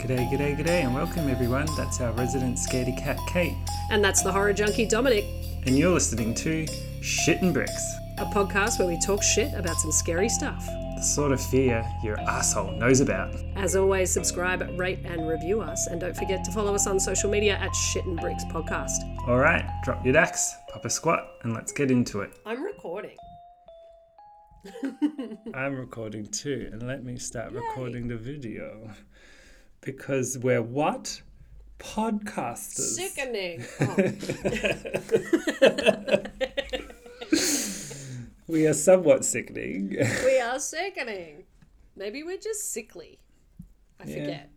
G'day, g'day, g'day, and welcome everyone. That's our resident scaredy cat, Kate, And that's the horror junkie Dominic, and you're listening to Shit and Bricks, a podcast where we talk shit about some scary stuff. the sort of fear your asshole knows about. As always, subscribe, rate, and review us. And don't forget to follow us on social media at Shit and Bricks Podcast. All right, drop your dax, pop a squat, and let's get into it. I'm recording. I'm recording too, and let me start recording the video because we're what? Podcasters. Sickening. Oh. We are somewhat sickening. we are sickening. Maybe we're just sickly. I Yeah. forget.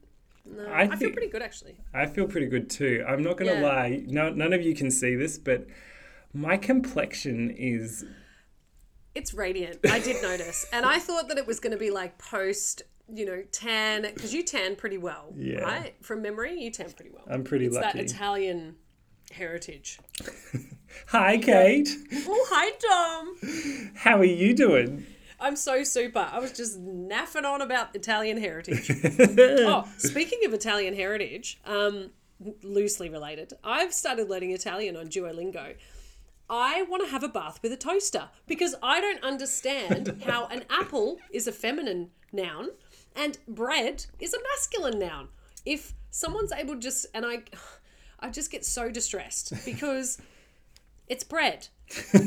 No, I I, feel pretty good actually. I feel pretty good too. I'm not gonna Yeah. lie. No, none of you can see this, but my complexion is It's radiant. I did notice. And I thought that it was going to be like post, you know, tan, because you tan pretty well, Yeah. right? From memory, you tan pretty well. I'm pretty it's lucky. that Italian heritage. Hi, Kate. Oh, hi, Dom. How are you doing? I'm so super. I was just naffing on about Italian heritage. oh, speaking of Italian heritage, um, loosely related, I've started learning Italian on Duolingo. I want to have a bath with a toaster because I don't understand how an apple is a feminine noun and bread is a masculine noun. If someone's able to just and I I just get so distressed because it's bread.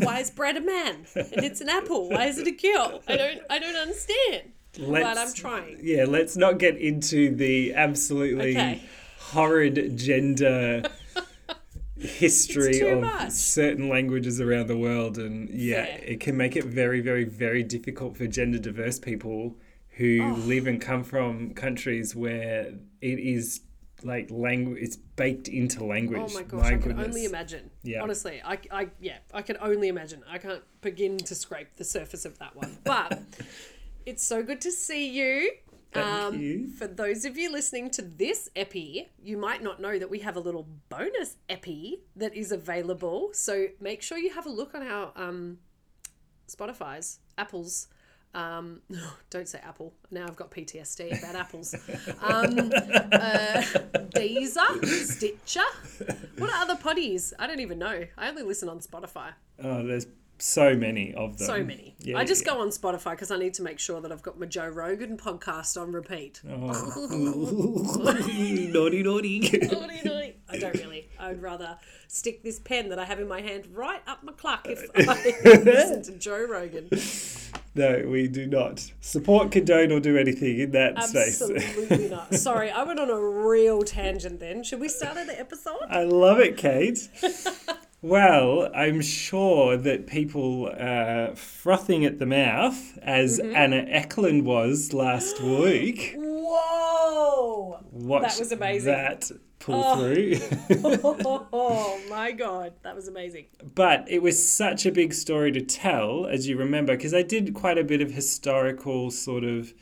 Why is bread a man? And it's an apple. Why is it a girl? I don't I don't understand. but I'm trying. Yeah, let's not get into the absolutely Okay. horrid gender history of much. certain languages around the world and yeah, Fair. it can make it very very very difficult for gender diverse people who Oh. live and come from countries where it is like language it's baked into language. Oh my gosh, I can goodness. only imagine. Yeah. Honestly, I, I yeah, I can only imagine. I can't begin to scrape the surface of that one. But it's so good to see you. Um, Thank you. For those of you listening to this epi, you might not know that we have a little bonus epi that is available. So make sure you have a look on our um, Spotify's, Apple's. Um, don't say Apple. Now I've got PTSD about apples. Um, uh, Deezer, Stitcher. What are other potties? I don't even know. I only listen on Spotify. Oh, there's so many of them. So many. Yeah, I just yeah. go on Spotify because I need to make sure that I've got my Joe Rogan podcast on repeat. naughty, naughty. Naughty, naughty. I don't really. I would rather stick this pen that I have in my hand right up my cluck if I listen to Joe Rogan. No, we do not support, condone, or do anything in that space. Absolutely not. Sorry, I went on a real tangent then. Should we start the episode? I love it, Kate. well, I'm sure that people are frothing at the mouth, as Mm-hmm. Anna Eklund was last week. Whoa! Watch That was amazing. That pull oh. through. Oh my god, that was amazing. but it was such a big story to tell, as you remember, because I did quite a bit of historical sort of,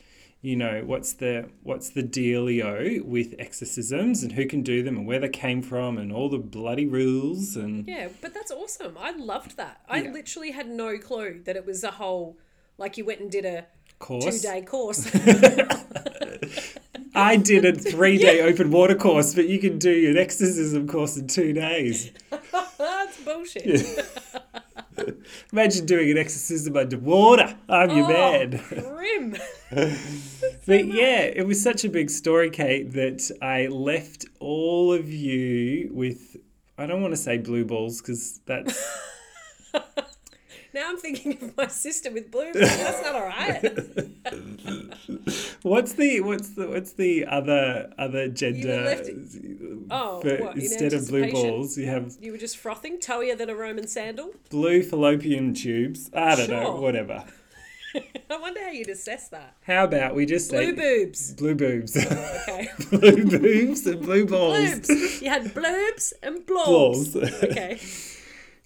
you know, what's the what's the dealio with exorcisms and who can do them and where they came from and all the bloody rules and Yeah, but that's awesome. I loved that. I Yeah. literally had no clue that it was a whole like you went and did a course. two day course. I did a three day open water course, but you can do an exorcism course in two days. that's bullshit. Imagine doing an exorcism underwater. I'm your Oh, man. Grim. But yeah, it was such a big story, Kate, that I left all of you with. I don't want to say blue balls because that's. Now I'm thinking of my sister with blue. balls. That's not all right. What's the what's the what's the other other gender? left Oh, what, in instead of blue balls, you have You were just frothing, towier than a Roman sandal. blue fallopian tubes. I don't know, whatever. I wonder how you'd assess that. How about we just say Blue boobs. blue boobs, oh, Okay. blue boobs, and blue balls. Bloobs. You had bloobs and blobs. Balls. Okay.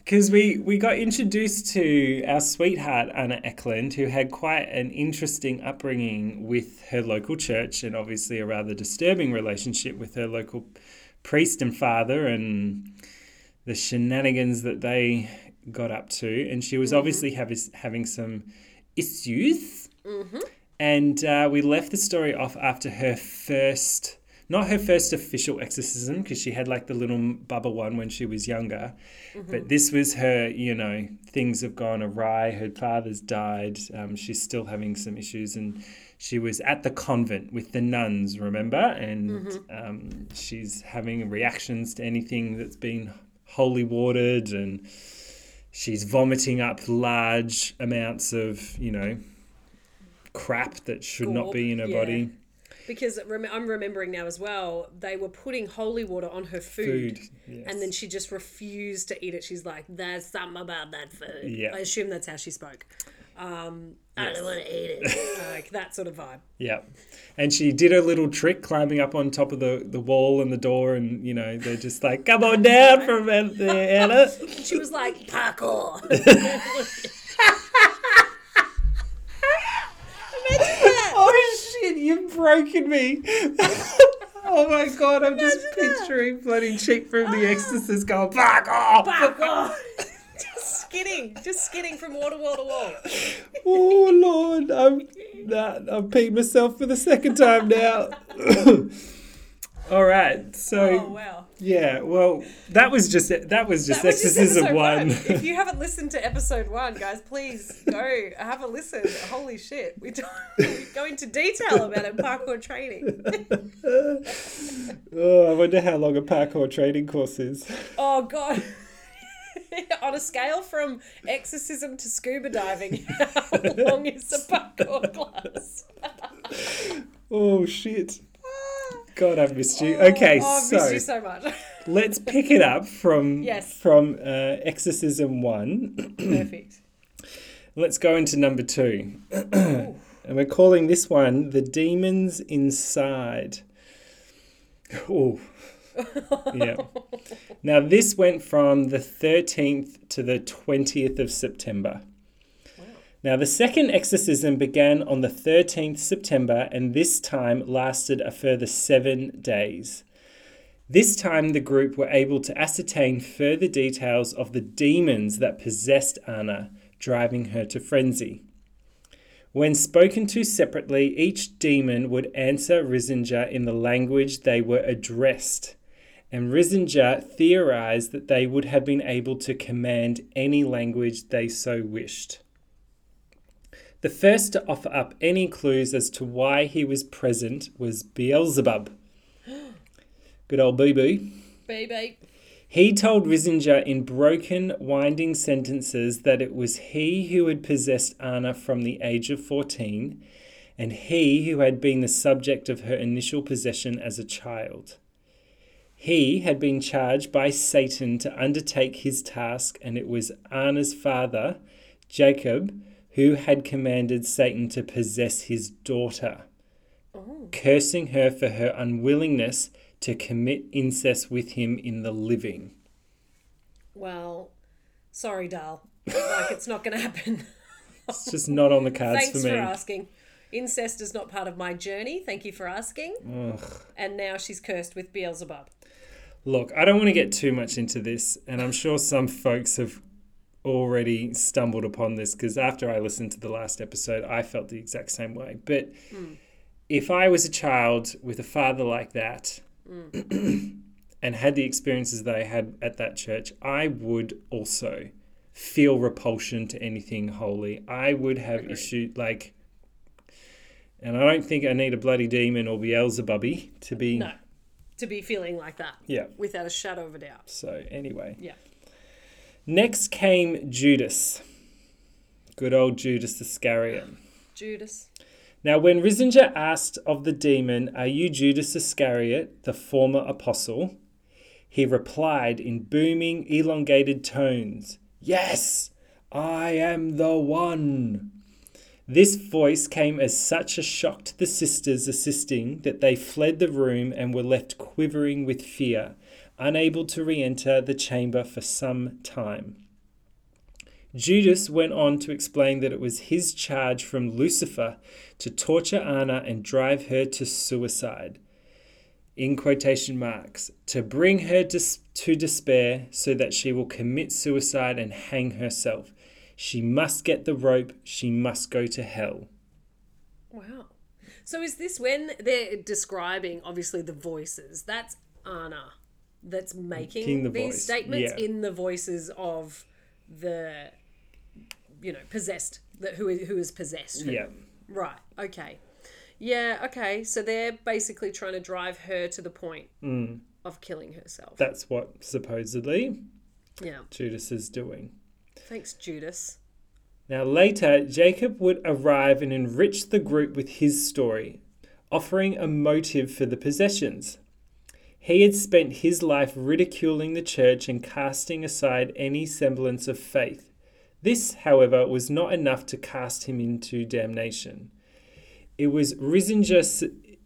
Because we, we got introduced to our sweetheart, Anna Eklund, who had quite an interesting upbringing with her local church and obviously a rather disturbing relationship with her local priest and father and the shenanigans that they got up to. And she was obviously havis having some issues. And uh, we left the story off after her first not her first official exorcism because she had like the little Bubba one when she was younger, but this was her. You know, things have gone awry. Her father's died. Um, she's still having some issues, and she was at the convent with the nuns. Remember, and um, she's having reactions to anything that's been holy watered, and she's vomiting up large amounts of you know crap that should not be in her Gorb, body. Because rem- I'm remembering now as well, they were putting holy water on her food. Food, yes. And then she just refused to eat it. She's like, there's something about that food. Yeah. I assume that's how she spoke. Um, I don't want to eat it. like that sort of vibe. Yeah. And she did her little trick climbing up on top of the, the wall and the door and you know, they're just like, Come on down from there, Anna. She was like, parkour. broken me. oh my god, I'm just picturing bloody chick from the ah. exorcist going, Fuck off! Parkour. just skidding. Just skidding from wall to wall to wall. Oh lord, I'm that I've peed myself for the second time now. All right, so Oh, wow. Yeah, well, that was just that was just That was just exorcism episode one. If you haven't listened to episode one, guys, please go have a listen. Holy shit. We, we go into detail about it parkour training. oh, I wonder how long a parkour training course is. Oh, God. On a scale from exorcism to scuba diving, how long is a parkour class? Oh shit. God, I've missed you. Okay, oh, I've so, missed you so much. let's pick it up from Yes. from uh, Exorcism one. Perfect. Let's go into number two, and we're calling this one "The Demons Inside." Oh, yeah. Now this went from the thirteenth to the twentieth of September. Now, the second exorcism began on the 13th September and this time lasted a further seven days. This time, the group were able to ascertain further details of the demons that possessed Anna, driving her to frenzy. When spoken to separately, each demon would answer Riesinger in the language they were addressed, and Riesinger theorized that they would have been able to command any language they so wished. The first to offer up any clues as to why he was present was Beelzebub. Good old Boo Boo. Baby. He told Riesinger in broken, winding sentences that it was he who had possessed Anna from the age of 14, and he who had been the subject of her initial possession as a child. He had been charged by Satan to undertake his task, and it was Anna's father, Jacob, who had commanded Satan to possess his daughter, oh. cursing her for her unwillingness to commit incest with him in the living. Well, sorry, Dal. Like, it's not going to happen. It's just not on the cards Thanks for for, asking. Incest is not part of my journey. Thank you for asking. And now she's cursed with Beelzebub. Look, I don't want to get too much into this, and I'm sure some folks have already stumbled upon this because after I listened to the last episode, I felt the exact same way. But hmm. if I was a child with a father like that hmm. and had the experiences that I had at that church, I would also feel repulsion to anything holy. I would have Agreed. issue like. And I don't think I need a bloody demon or Beelzebubby to be. No. To be feeling like that. Yeah. Without a shadow of a doubt. So, anyway. Yeah. Next came Judas. Good old Judas Iscariot. Judas. Now, when Riesinger asked of the demon, Are you Judas Iscariot, the former apostle? He replied in booming, elongated tones, Yes, I am the one. This voice came as such a shock to the sisters assisting that they fled the room and were left quivering with fear, unable to re enter the chamber for some time. Judas went on to explain that it was his charge from Lucifer to torture Anna and drive her to suicide. In quotation marks, to bring her to despair so that she will commit suicide and hang herself. She must get the rope, she must go to hell. Wow. So is this when they're describing obviously the voices? That's Anna that's making the these voice, statements yeah. in the voices of the you know possessed that who is who is possessed. Yeah. Right. Okay. Yeah. Okay. So they're basically trying to drive her to the point Mm. of killing herself. That's what supposedly yeah. Judas is doing. Thanks, Judas. Now, later, Jacob would arrive and enrich the group with his story, offering a motive for the possessions. He had spent his life ridiculing the church and casting aside any semblance of faith. This, however, was not enough to cast him into damnation. It was Riesinger,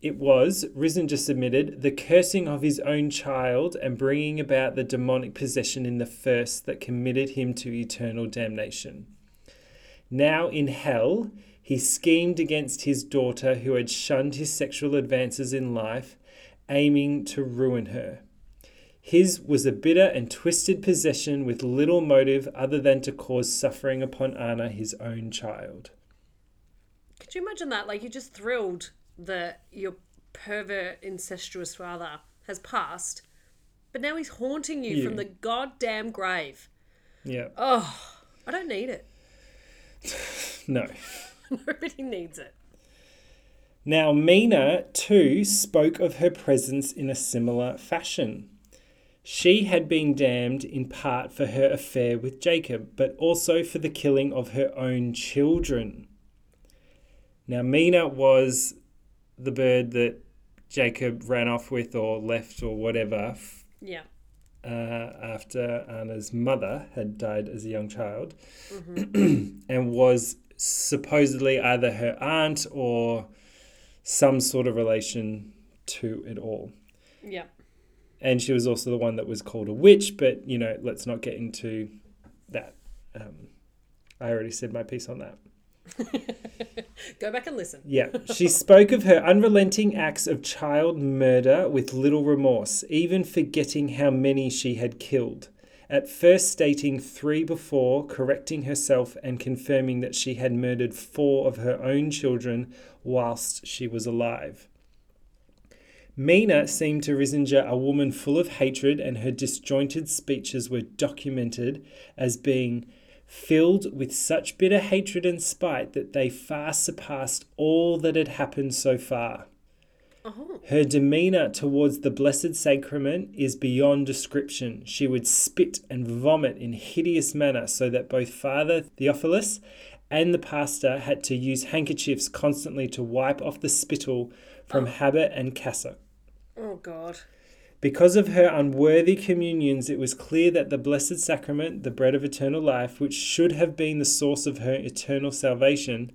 it was, Riesinger submitted, the cursing of his own child and bringing about the demonic possession in the first that committed him to eternal damnation. Now in hell, he schemed against his daughter who had shunned his sexual advances in life, aiming to ruin her. His was a bitter and twisted possession with little motive other than to cause suffering upon Anna, his own child. Could you imagine that? Like you're just thrilled that your pervert incestuous father has passed, but now he's haunting you Yeah. from the goddamn grave. Yeah. Oh, I don't need it. No. Nobody needs it. Now, Mina, too, spoke of her presence in a similar fashion. She had been damned in part for her affair with Jacob, but also for the killing of her own children. Now, Mina was the bird that Jacob ran off with or left or whatever Yeah. uh, after Anna's mother had died as a young child and was supposedly either her aunt or some sort of relation to it all. Yeah. And she was also the one that was called a witch, but you know, let's not get into that. Um, I already said my piece on that. Go back and listen. Yeah, she spoke of her unrelenting acts of child murder with little remorse, even forgetting how many she had killed. At first, stating three before, correcting herself and confirming that she had murdered four of her own children whilst she was alive. Mina seemed to Riesinger a woman full of hatred, and her disjointed speeches were documented as being filled with such bitter hatred and spite that they far surpassed all that had happened so far. Oh. Her demeanour towards the Blessed Sacrament is beyond description. She would spit and vomit in hideous manner, so that both Father Theophilus and the pastor had to use handkerchiefs constantly to wipe off the spittle from oh. habit and cassock. Oh God. Because of her unworthy communions, it was clear that the Blessed Sacrament, the bread of eternal life, which should have been the source of her eternal salvation,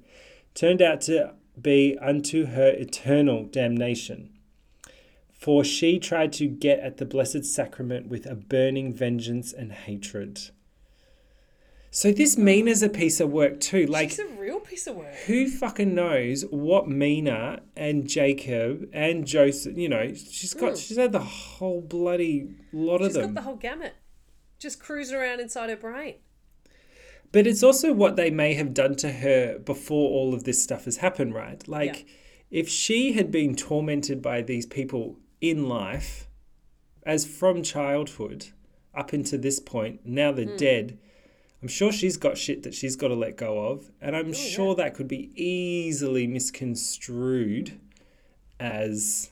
turned out to be unto her eternal damnation. For she tried to get at the Blessed Sacrament with a burning vengeance and hatred. So this Mina's a piece of work too. Like She's a real piece of work. who fucking knows what Mina and Jacob and Joseph, you know, she's got, hmm. she's had the whole bloody lot of them. She's got the whole gamut. Just cruising around inside her brain. But it's also what they may have done to her before all of this stuff has happened, right? Like, yeah. if she had been tormented by these people in life, as from childhood up into this point, now they're mm. dead. I'm sure she's got shit that she's got to let go of, and I'm oh, sure yeah. that could be easily misconstrued as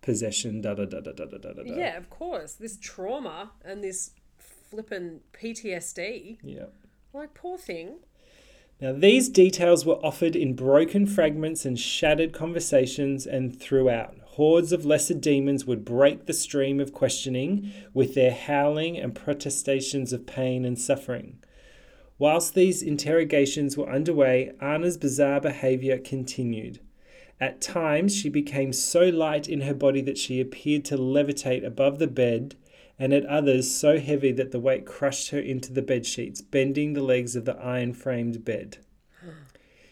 possession. Da da da da da da da da. Yeah, of course. This trauma and this flippin' PTSD. Yeah. Like, poor thing. Now, these details were offered in broken fragments and shattered conversations, and throughout, hordes of lesser demons would break the stream of questioning with their howling and protestations of pain and suffering. Whilst these interrogations were underway, Anna's bizarre behaviour continued. At times, she became so light in her body that she appeared to levitate above the bed, and at others so heavy that the weight crushed her into the bed sheets, bending the legs of the iron framed bed.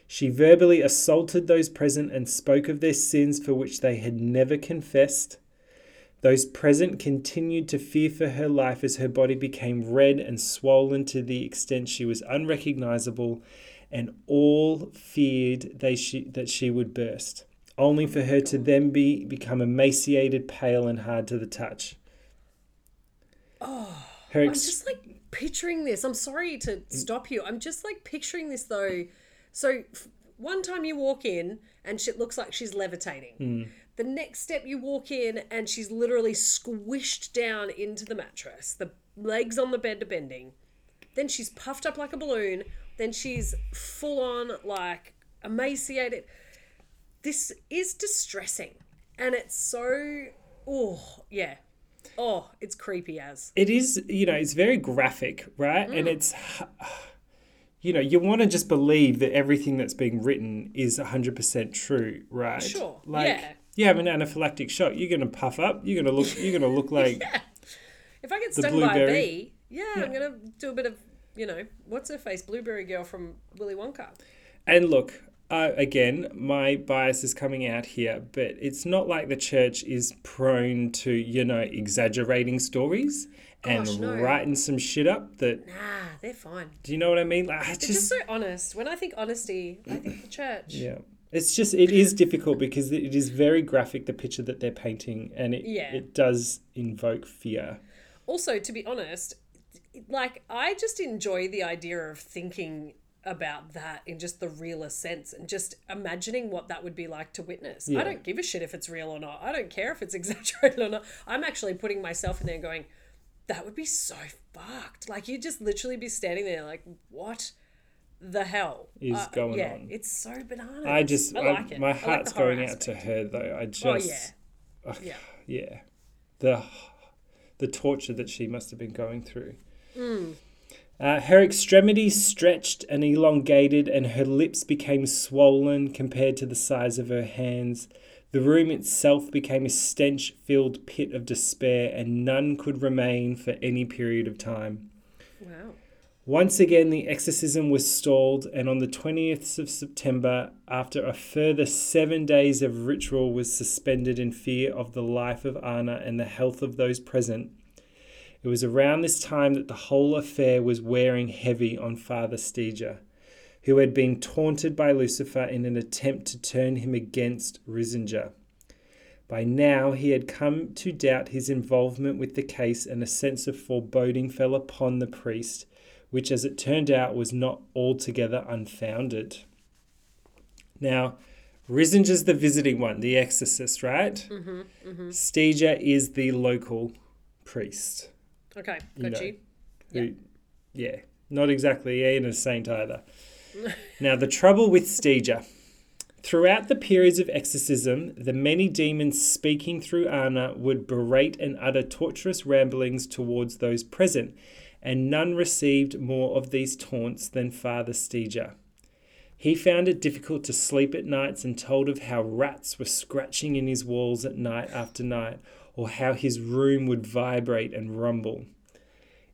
She verbally assaulted those present and spoke of their sins for which they had never confessed. Those present continued to fear for her life as her body became red and swollen to the extent she was unrecognizable, and all feared they that she would burst. only for her to then be become emaciated, pale, and hard to the touch. Oh, Her I'm just like picturing this. I'm sorry to stop you. I'm just like picturing this though. So f- one time you walk in and shit looks like she's levitating. Hmm. The next step you walk in and she's literally squished down into the mattress. The legs on the bed are bending. Then she's puffed up like a balloon. Then she's full on like emaciated. This is distressing. And it's so oh, yeah. Oh, it's creepy as. it is you know it's very graphic right Mm. and it's you know you want to just believe that everything that's being written is 100% true right Sure, like yeah. you have an anaphylactic shock you're going to puff up you're going to look you're going to look like If I get stung by a bee, yeah, I'm gonna do a bit of, you know, what's her face, blueberry girl from Willy Wonka. and look uh, again my bias is coming out here but it's not like the church is prone to you know exaggerating stories and no. writing some shit up that Nah, they're fine. do you know what i mean like I They're just just so honest. When I think honesty, I think the church. Yeah. It's just it is difficult because it is very graphic the picture that they're painting and it Yeah. it does invoke fear. Also, to be honest, like I just enjoy the idea of thinking about that in just the realest sense and just imagining what that would be like to witness. Yeah. I don't give a shit if it's real or not. I don't care if it's exaggerated or not. I'm actually putting myself in there going, that would be so fucked. Like you'd just literally be standing there like, what the hell Is Uh, going yeah, on. It's so bananas. I just I like it. I my like heart's horror going out to her though. I just Oh yeah, ugh, yeah. yeah. The the torture that she must have been going through. Hmm. Uh, her extremities stretched and elongated, and her lips became swollen compared to the size of her hands. The room itself became a stench filled pit of despair, and none could remain for any period of time. Wow. Once again, the exorcism was stalled, and on the 20th of September, after a further seven days of ritual was suspended in fear of the life of Anna and the health of those present, it was around this time that the whole affair was wearing heavy on Father Steger, who had been taunted by Lucifer in an attempt to turn him against Riesinger. By now, he had come to doubt his involvement with the case, and a sense of foreboding fell upon the priest, which, as it turned out, was not altogether unfounded. Now, Riesinger's the visiting one, the exorcist, right? Mm-hmm, Steger is the local priest. Okay, You know. you. Who, yeah, not exactly ain't a saint either. now, the trouble with Steger. Throughout the periods of exorcism, the many demons speaking through Anna would berate and utter torturous ramblings towards those present, and none received more of these taunts than Father Steger. He found it difficult to sleep at nights and told of how rats were scratching in his walls at night after night, or how his room would vibrate and rumble.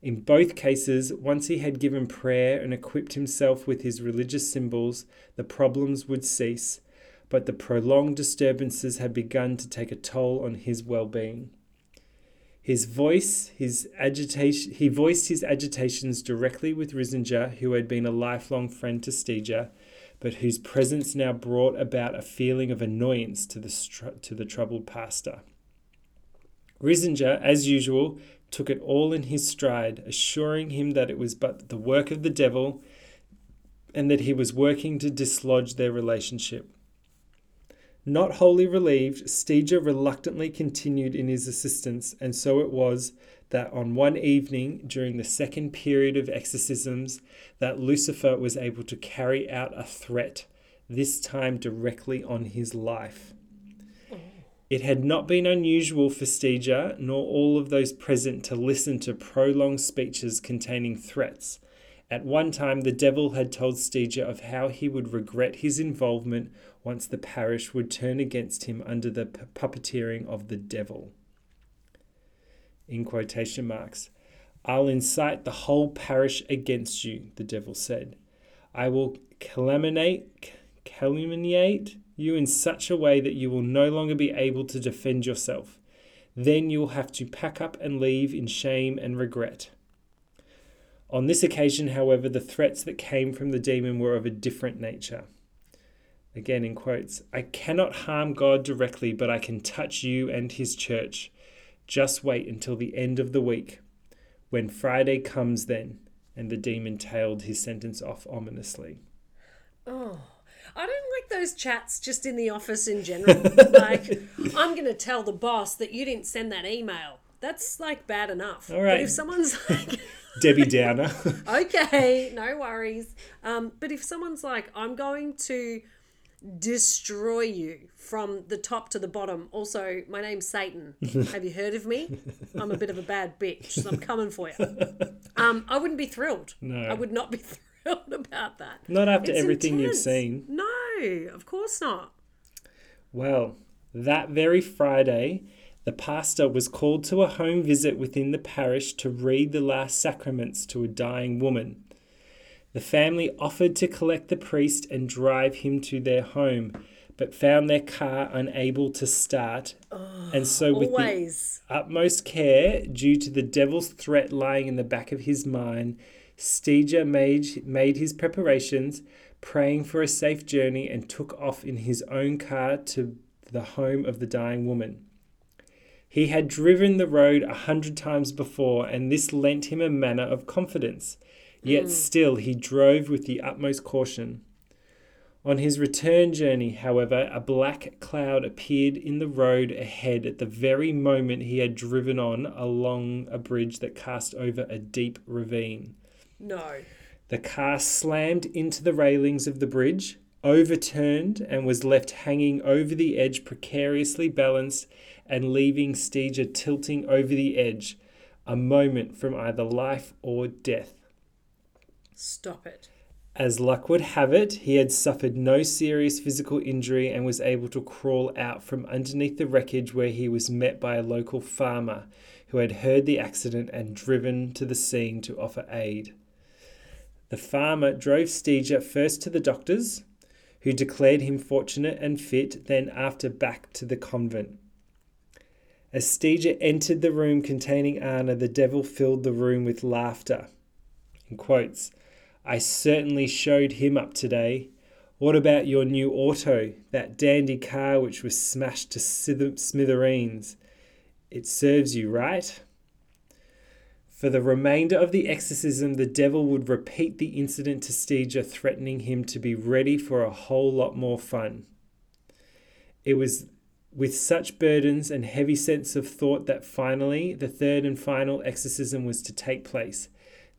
In both cases, once he had given prayer and equipped himself with his religious symbols, the problems would cease, but the prolonged disturbances had begun to take a toll on his well being. His voice, his agitation, he voiced his agitations directly with Riesinger, who had been a lifelong friend to Steger, but whose presence now brought about a feeling of annoyance to the, to the troubled pastor. Riesinger, as usual, took it all in his stride, assuring him that it was but the work of the devil and that he was working to dislodge their relationship. Not wholly relieved, Steger reluctantly continued in his assistance, and so it was that on one evening during the second period of exorcisms that Lucifer was able to carry out a threat, this time directly on his life. It had not been unusual for Steger nor all of those present to listen to prolonged speeches containing threats. At one time, the devil had told Steger of how he would regret his involvement once the parish would turn against him under the pu- puppeteering of the devil. In quotation marks, I'll incite the whole parish against you, the devil said. I will calumniate, calumniate you in such a way that you will no longer be able to defend yourself. Then you will have to pack up and leave in shame and regret. On this occasion, however, the threats that came from the demon were of a different nature. Again in quotes, I cannot harm God directly, but I can touch you and his church. Just wait until the end of the week. When Friday comes, then. And the demon tailed his sentence off ominously. Oh, I don't like those chats just in the office in general. like, I'm going to tell the boss that you didn't send that email. That's like bad enough. All right. But if someone's like, Debbie Downer. okay, no worries. Um, but if someone's like, I'm going to destroy you from the top to the bottom. Also, my name's Satan. Have you heard of me? I'm a bit of a bad bitch, so I'm coming for you. Um, I wouldn't be thrilled. No. I would not be thrilled about that. Not after It's everything you've seen. No, of course not. Well, that very Friday, the pastor was called to a home visit within the parish to read the last sacraments to a dying woman. The family offered to collect the priest and drive him to their home, but found their car unable to start. and so, with the utmost care, due to the devil's threat lying in the back of his mind, Steger made, made his preparations, praying for a safe journey, and took off in his own car to the home of the dying woman. He had driven the road a hundred times before, and this lent him a manner of confidence. Yet hmm. still he drove with the utmost caution. On his return journey, however, a black cloud appeared in the road ahead at the very moment he had driven on along a bridge that cast over a deep ravine. No. The car slammed into the railings of the bridge, overturned, and was left hanging over the edge, precariously balanced, and leaving Steger tilting over the edge, a moment from either life or death. Stop it. As luck would have it, he had suffered no serious physical injury and was able to crawl out from underneath the wreckage where he was met by a local farmer who had heard the accident and driven to the scene to offer aid. The farmer drove Steger first to the doctors, who declared him fortunate and fit, then after back to the convent. As Steger entered the room containing Anna, the devil filled the room with laughter. In quotes, I certainly showed him up today. What about your new auto, that dandy car which was smashed to smithereens? It serves you, right? For the remainder of the exorcism, the devil would repeat the incident to Steger, threatening him to be ready for a whole lot more fun. It was with such burdens and heavy sense of thought that finally the third and final exorcism was to take place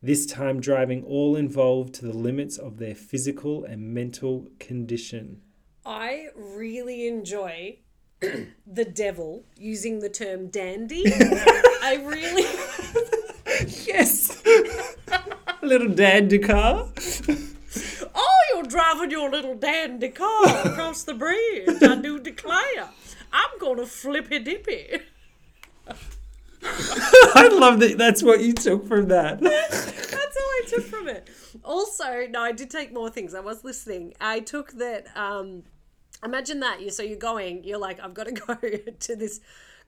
this time driving all involved to the limits of their physical and mental condition. I really enjoy the devil using the term dandy. I really. Yes! A little dandy car. Oh, you're driving your little dandy car across the bridge. I do declare. I'm going to flippy dippy. I love that that's what you took from that. That's all I took from it. Also, no, I did take more things. I was listening. I took that. Um, imagine that. You so you're going. You're like, I've got to go to this.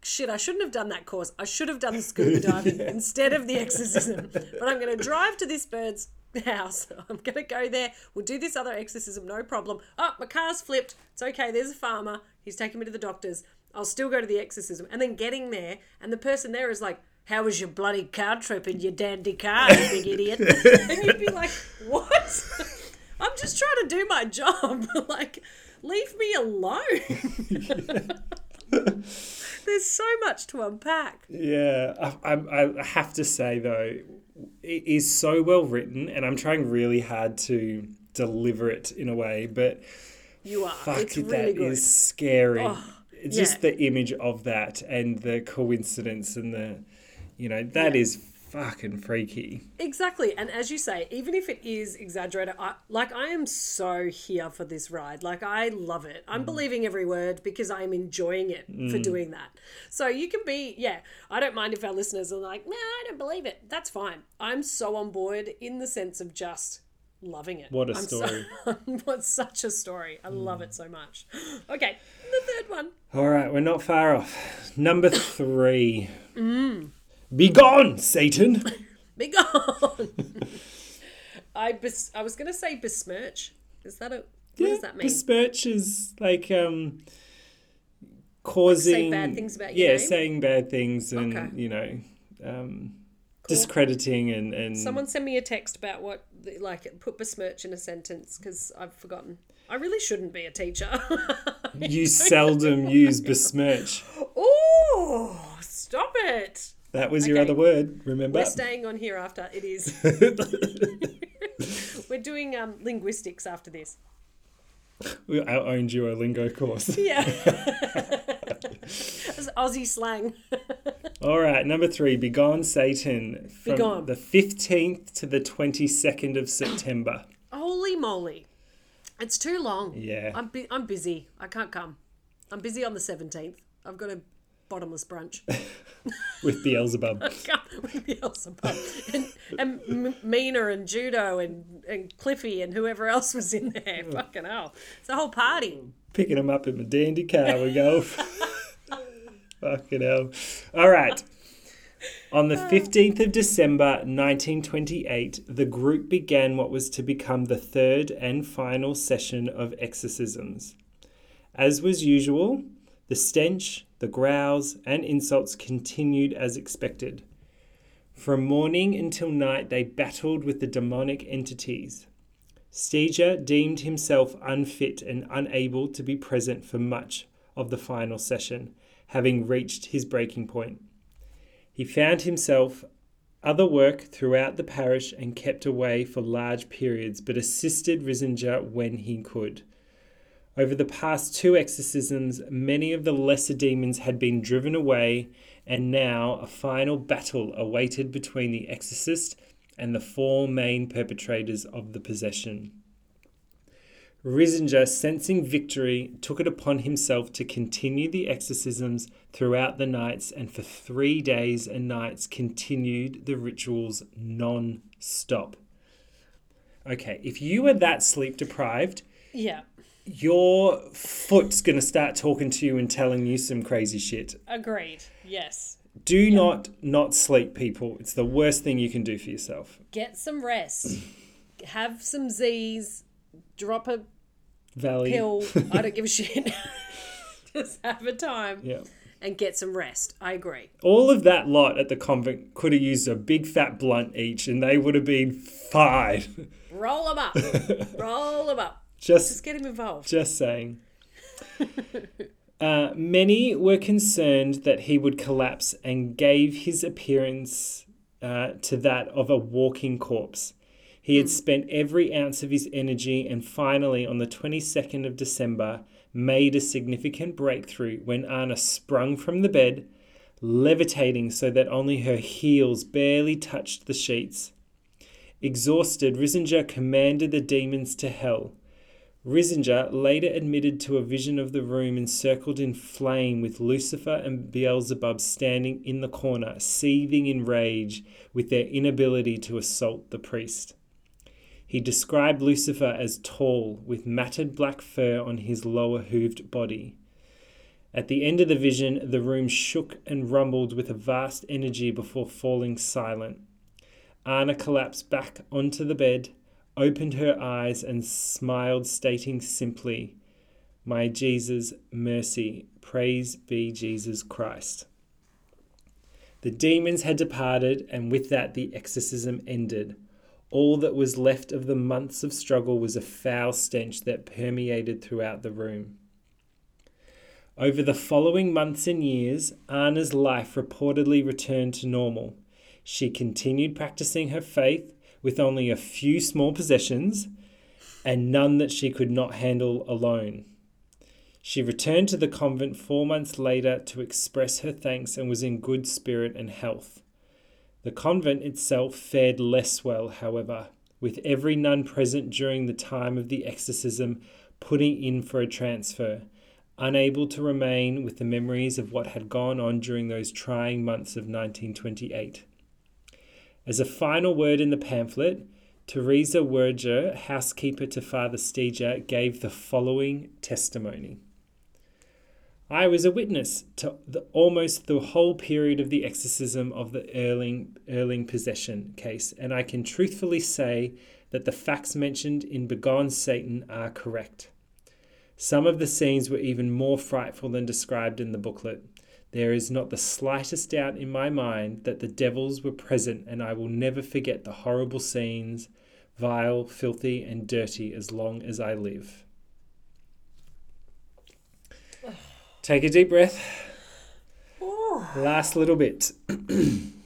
Shit, I shouldn't have done that course. I should have done the scuba diving instead of the exorcism. But I'm going to drive to this bird's house. I'm going to go there. We'll do this other exorcism, no problem. Oh, my car's flipped. It's okay. There's a farmer. He's taking me to the doctor's. I'll still go to the exorcism. And then getting there, and the person there is like, how was your bloody car trip in your dandy car, you big idiot? and you'd be like, what? I'm just trying to do my job. like, leave me alone. There's so much to unpack. Yeah, I, I, I have to say though, it is so well written, and I'm trying really hard to deliver it in a way, but You are. fuck, it's that really good. is scary. Oh, It's yeah. Just the image of that and the coincidence and the, you know, that is fucking freaky. Exactly. And as you say, even if it is exaggerated, I, like I am so here for this ride. Like I love it. I'm mm. believing every word because I'm enjoying it for mm. doing that. So you can be, yeah, I don't mind if our listeners are like, no, I don't believe it. That's fine. I'm so on board in the sense of just loving it. What a I'm story. So, what's such a story. I mm. love it so much. Okay, the third one. All right, we're not far off. Number three. Mm. Be gone, Satan. Be gone. I bes- I was going to say besmirch. Is that a What does that mean? Besmirch is like um, causing bad things about yeah, name? saying bad things and Okay. you know, um, discrediting and and Someone send me a text about what, like, put besmirch in a sentence because I've forgotten. I really shouldn't be a teacher. you seldom use besmirch. oh, stop it. That was your other word. Remember? We're staying on here after it is. We're doing um, linguistics after this. We our own Duolingo course. Yeah. It's Aussie slang. All right, number three, Begone Satan. From Begone. the 15th to the 22nd of September. Holy moly. It's too long. Yeah. I'm, bu- I'm busy. I can't come. I'm busy on the 17th. I've got a bottomless brunch. With Beelzebub. With Beelzebub. And, and M- Mina and Judo and, and Cliffy and whoever else was in there. Fucking hell. It's a whole party. Picking him up in my dandy car, we go. Fucking hell. All right. On the 15th of December 1928, the group began what was to become the third and final session of exorcisms. As was usual, the stench, the growls, and insults continued as expected. From morning until night, they battled with the demonic entities. Steger deemed himself unfit and unable to be present for much of the final session, having reached his breaking point. He found himself other work throughout the parish and kept away for large periods, but assisted Riesinger when he could. Over the past two exorcisms, many of the lesser demons had been driven away, and now a final battle awaited between the exorcist and the four main perpetrators of the possession. Riesinger, sensing victory, took it upon himself to continue the exorcisms throughout the nights, and for three days and nights continued the rituals non stop. Okay, if you were that sleep deprived, Yeah. Your foot's going to start talking to you and telling you some crazy shit. Agreed. Yes. Do not not sleep, people. It's the worst thing you can do for yourself. Get some rest. Have some Z's. Drop a Valley. pill. I don't give a shit. Just have a time Yeah. and get some rest. I agree. All of that lot at the convent could have used a big fat blunt each and they would have been fine. Roll them up. Roll them up. Just Just get him involved. Just saying. Uh, many were concerned that he would collapse and gave his appearance uh, to that of a walking corpse. He had spent every ounce of his energy and finally, on the 22nd of December, made a significant breakthrough when Anna sprung from the bed, levitating so that only her heels barely touched the sheets. Exhausted, Riesinger commanded the demons to hell. Riesinger later admitted to a vision of the room encircled in flame with Lucifer and Beelzebub standing in the corner, seething in rage with their inability to assault the priest. He described Lucifer as tall, with matted black fur on his lower hooved body. At the end of the vision, the room shook and rumbled with a vast energy before falling silent. Anna collapsed back onto the bed, opened her eyes, and smiled, stating simply, My Jesus, mercy, praise be Jesus Christ. The demons had departed, and with that the exorcism ended. All that was left of the months of struggle was a foul stench that permeated throughout the room. Over the following months and years, Anna's life reportedly returned to normal. She continued practicing her faith with only a few small possessions and none that she could not handle alone. She returned to the convent four months later to express her thanks and was in good spirit and health. The convent itself fared less well, however, with every nun present during the time of the exorcism putting in for a transfer, unable to remain with the memories of what had gone on during those trying months of 1928. As a final word in the pamphlet, Teresa Werger, housekeeper to Father Steger, gave the following testimony. I was a witness to the, almost the whole period of the exorcism of the Earling, Earling possession case, and I can truthfully say that the facts mentioned in Begone Satan are correct. Some of the scenes were even more frightful than described in the booklet. There is not the slightest doubt in my mind that the devils were present, and I will never forget the horrible scenes, vile, filthy, and dirty as long as I live. Take a deep breath. Last little bit.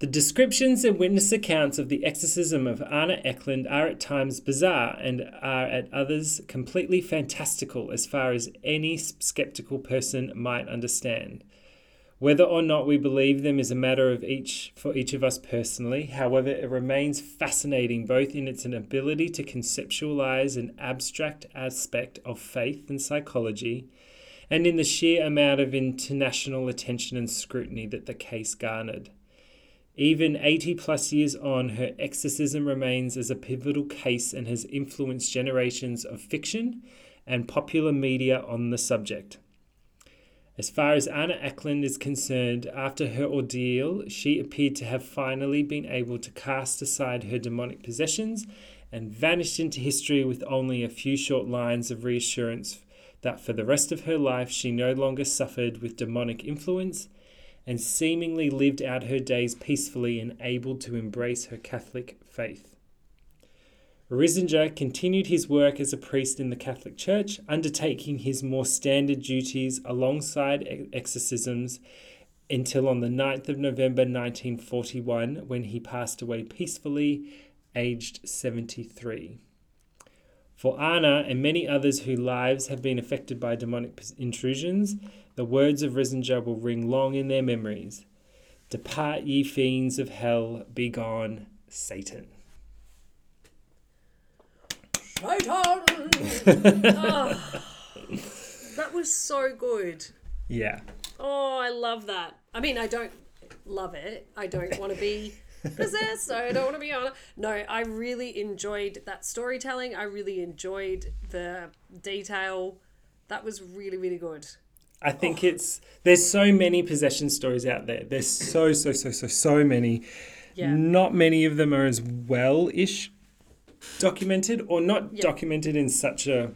The descriptions and witness accounts of the exorcism of Anna Ecklund are at times bizarre and are at others completely fantastical as far as any skeptical person might understand. Whether or not we believe them is a matter of each for each of us personally. However, it remains fascinating both in its ability to conceptualize an abstract aspect of faith and psychology and in the sheer amount of international attention and scrutiny that the case garnered. Even 80 plus years on, her exorcism remains as a pivotal case and has influenced generations of fiction and popular media on the subject. As far as Anna Ecklund is concerned, after her ordeal, she appeared to have finally been able to cast aside her demonic possessions and vanished into history with only a few short lines of reassurance that for the rest of her life she no longer suffered with demonic influence and seemingly lived out her days peacefully and able to embrace her Catholic faith. Riesinger continued his work as a priest in the Catholic Church, undertaking his more standard duties alongside exorcisms until on the 9th of November 1941 when he passed away peacefully, aged 73. For Anna and many others whose lives have been affected by demonic intrusions, the words of Riesinger will ring long in their memories. Depart, ye fiends of hell, be gone, Satan. Satan! oh, ah, that was so good. Yeah. Oh, I love that. I mean, I don't love it. I don't want to be possessed. I don't want to be on. No, I really enjoyed that storytelling. I really enjoyed the detail. That was really, really good. I think oh. it's there's so many possession stories out there. There's so so so so so many. Yeah. Not many of them are as well ish documented or not documented in such a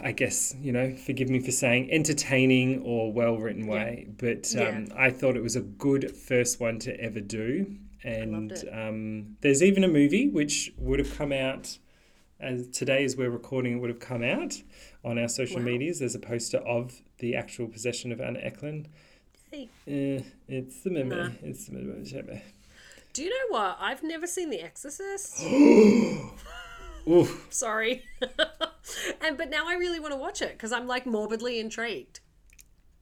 I guess, you know, forgive me for saying entertaining or well written way. Yeah. But um, yeah. I thought it was a good first one to ever do. And um, there's even a movie which would have come out as today as we're recording it would have come out on our social wow. medias. There's a poster of the actual possession of Anna Ecklund. Hey. Uh, it's the memory. Nah. It's the memory. Do you know what? I've never seen The Exorcist. Sorry. and but now I really want to watch it because I'm like morbidly intrigued.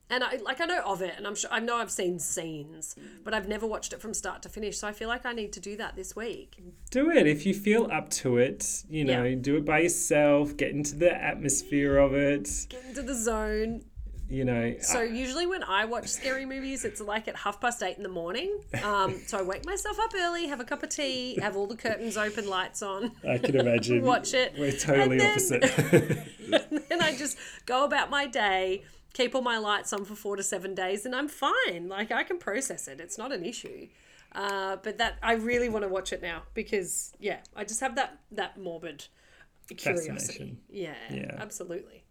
And I like I know of it, and I'm sure I know I've seen scenes, but I've never watched it from start to finish. So I feel like I need to do that this week. Do it if you feel up to it. You know, yeah. do it by yourself. Get into the atmosphere of it. Get into the zone you know. So I, usually when I watch scary movies, it's like at half past eight in the morning. Um, so I wake myself up early, have a cup of tea, have all the curtains open, lights on. I can imagine. watch it. We're totally then, opposite. and then I just go about my day, keep all my lights on for four to seven days, and I'm fine. Like I can process it. It's not an issue. Uh, but that I really want to watch it now because yeah, I just have that that morbid curiosity. Yeah, yeah, absolutely.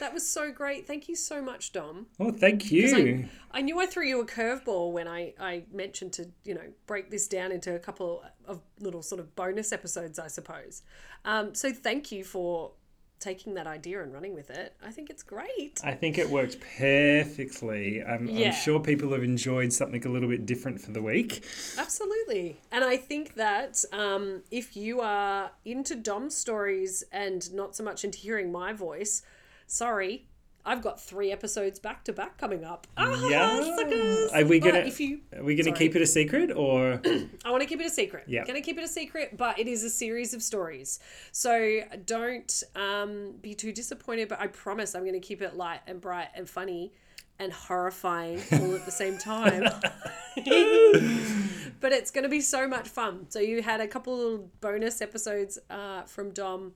That was so great. Thank you so much, Dom. Oh, thank you. I, I, knew I threw you a curveball when I, I mentioned to, you know, break this down into a couple of little sort of bonus episodes, I suppose. Um, so thank you for taking that idea and running with it. I think it's great. I think it worked perfectly. I'm, yeah. I'm sure people have enjoyed something a little bit different for the week. Absolutely. And I think that um, if you are into Dom stories and not so much into hearing my voice, sorry, I've got three episodes back to back coming up. Ah, yeah. Suckers. Are we gonna? If you, are we gonna sorry. keep it a secret or? I want to keep it a secret. Yeah. Gonna keep it a secret, but it is a series of stories. So don't um, be too disappointed. But I promise I'm gonna keep it light and bright and funny and horrifying all at the same time. but it's gonna be so much fun. So you had a couple of bonus episodes uh, from Dom,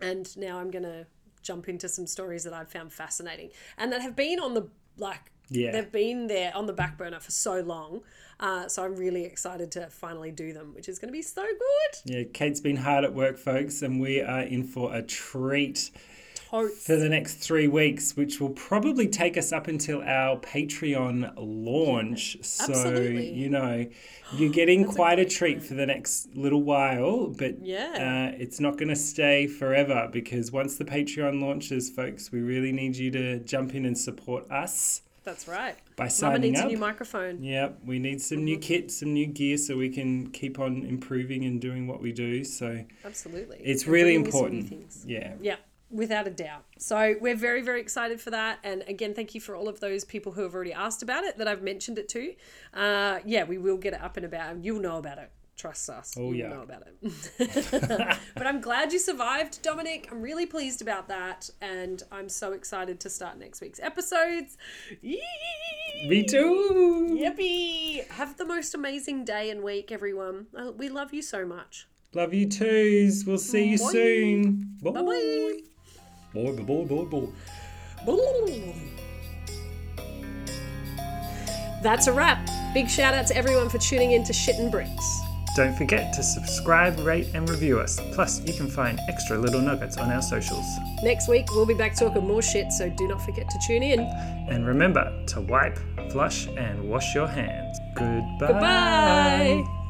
and now I'm gonna jump into some stories that I've found fascinating and that have been on the like Yeah. They've been there on the back burner for so long. Uh, so I'm really excited to finally do them, which is going to be so good. Yeah, Kate's been hard at work, folks, and we are in for a treat Totes. for the next three weeks, which will probably take us up until our Patreon launch. So, Absolutely. you know, you're getting quite a, treat for the next little while, but Yeah. uh, it's not going to stay forever because once the Patreon launches, folks, we really need you to jump in and support us That's right. by Mama signing needs up. a new microphone. Yep, we need some new kit, some new gear so we can keep on improving and doing what we do. So Absolutely. it's And really important. Yeah. Yeah, without a doubt. So we're very, very excited for that. And again, thank you for all of those people who have already asked about it that I've mentioned it to. Uh, yeah, we will get it up and about. You'll know about it. Trust us. Oh, You'll yeah. know about it. but I'm glad you survived, Dominic. I'm really pleased about that. And I'm so excited to start next week's episodes. Yee! Me too. Yippee! Have the most amazing day and week, everyone. We love you so much. Love you twos. We'll see you Bye. soon. Bye. Bye Boy, boy, boy, boy. That's a wrap. Big shout out to everyone for tuning in to Shit and Bricks. Don't forget to subscribe, rate, and review us. Plus, you can find extra little nuggets on our socials. Next week, we'll be back talking more shit, so do not forget to tune in. And remember to wipe, flush, and wash your hands. Goodbye. Goodbye.